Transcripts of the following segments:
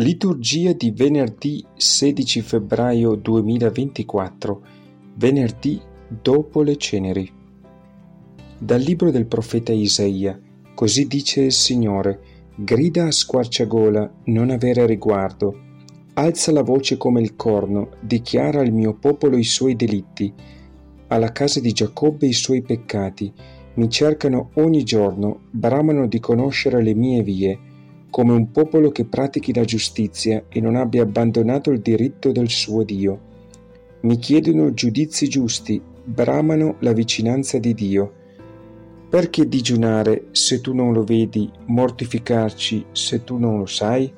Liturgia di venerdì 16 febbraio 2024, venerdì dopo le ceneri. Dal libro del profeta Isaia, così dice il Signore, grida a squarciagola, non avere riguardo, alza la voce come il corno, dichiara al mio popolo i suoi delitti, alla casa di Giacobbe i suoi peccati, mi cercano ogni giorno, bramano di conoscere le mie vie, come un popolo che pratichi la giustizia e non abbia abbandonato il diritto del suo Dio. Mi chiedono giudizi giusti, bramano la vicinanza di Dio. Perché digiunare se tu non lo vedi, mortificarci se tu non lo sai?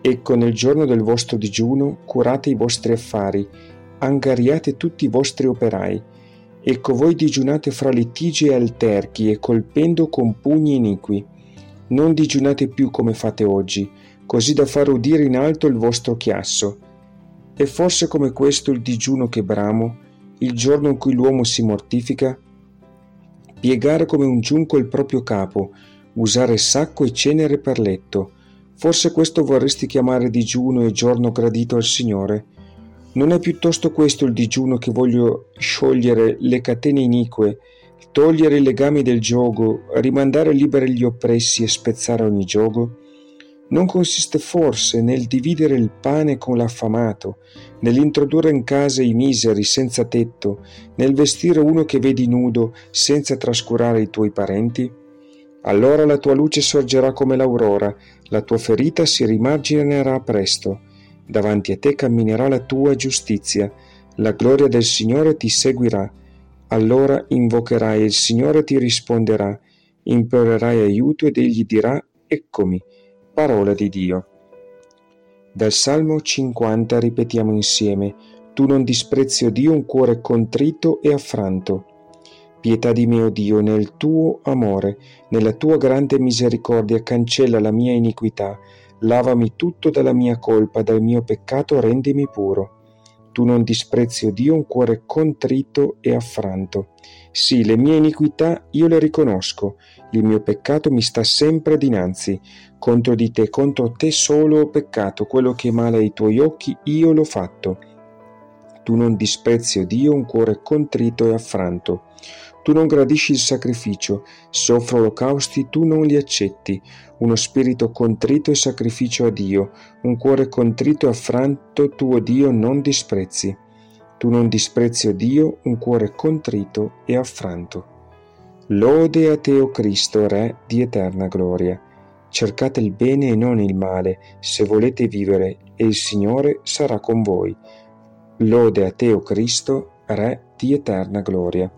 Ecco nel giorno del vostro digiuno curate i vostri affari, angariate tutti i vostri operai. Ecco voi digiunate fra litigi e alterchi e colpendo con pugni iniqui non digiunate più come fate oggi, così da far udire in alto il vostro chiasso. È forse come questo il digiuno che bramo, il giorno in cui l'uomo si mortifica? Piegare come un giunco il proprio capo, usare sacco e cenere per letto. Forse questo vorresti chiamare digiuno e giorno gradito al Signore? Non è piuttosto questo il digiuno che voglio sciogliere le catene inique togliere i legami del giogo, rimandare liberi gli oppressi e spezzare ogni giogo? Non consiste forse nel dividere il pane con l'affamato, nell'introdurre in casa i miseri senza tetto, nel vestire uno che vedi nudo senza trascurare i tuoi parenti? Allora la tua luce sorgerà come l'aurora, la tua ferita si rimarginerà presto, davanti a te camminerà la tua giustizia, la gloria del Signore ti seguirà allora invocherai e il Signore ti risponderà, implorerai aiuto ed egli dirà, eccomi, parola di Dio. Dal Salmo 50 ripetiamo insieme, tu non disprezzi, o Dio, un cuore contrito e affranto. Pietà di mio Dio, nel tuo amore, nella tua grande misericordia, cancella la mia iniquità, lavami tutto dalla mia colpa, dal mio peccato rendimi puro. Tu non disprezzi, o Dio, un cuore contrito e affranto. Sì, le mie iniquità io le riconosco, il mio peccato mi sta sempre dinanzi. Contro di te, contro te solo ho peccato, quello che male ai tuoi occhi io l'ho fatto. Tu non disprezzi, o Dio, un cuore contrito e affranto. Tu non gradisci il sacrificio, se offro olocausti tu non li accetti. Uno spirito contrito e sacrificio a Dio, un cuore contrito e affranto tu, o Dio, non disprezzi. Tu non disprezzi, o Dio, un cuore contrito e affranto. Lode a te, o Cristo, Re di eterna gloria. Cercate il bene e non il male, se volete vivere, e il Signore sarà con voi. Lode a te, o Cristo, Re di eterna gloria.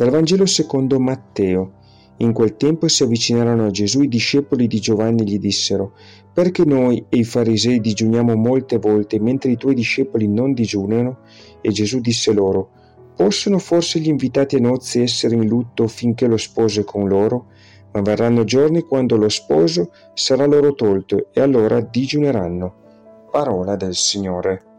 Dal Vangelo secondo Matteo. In quel tempo si avvicinarono a Gesù i discepoli di Giovanni e gli dissero, perché noi e i farisei digiuniamo molte volte mentre i tuoi discepoli non digiunano? E Gesù disse loro, possono forse gli invitati a nozze essere in lutto finché lo sposo è con loro? Ma verranno giorni quando lo sposo sarà loro tolto e allora digiuneranno. Parola del Signore.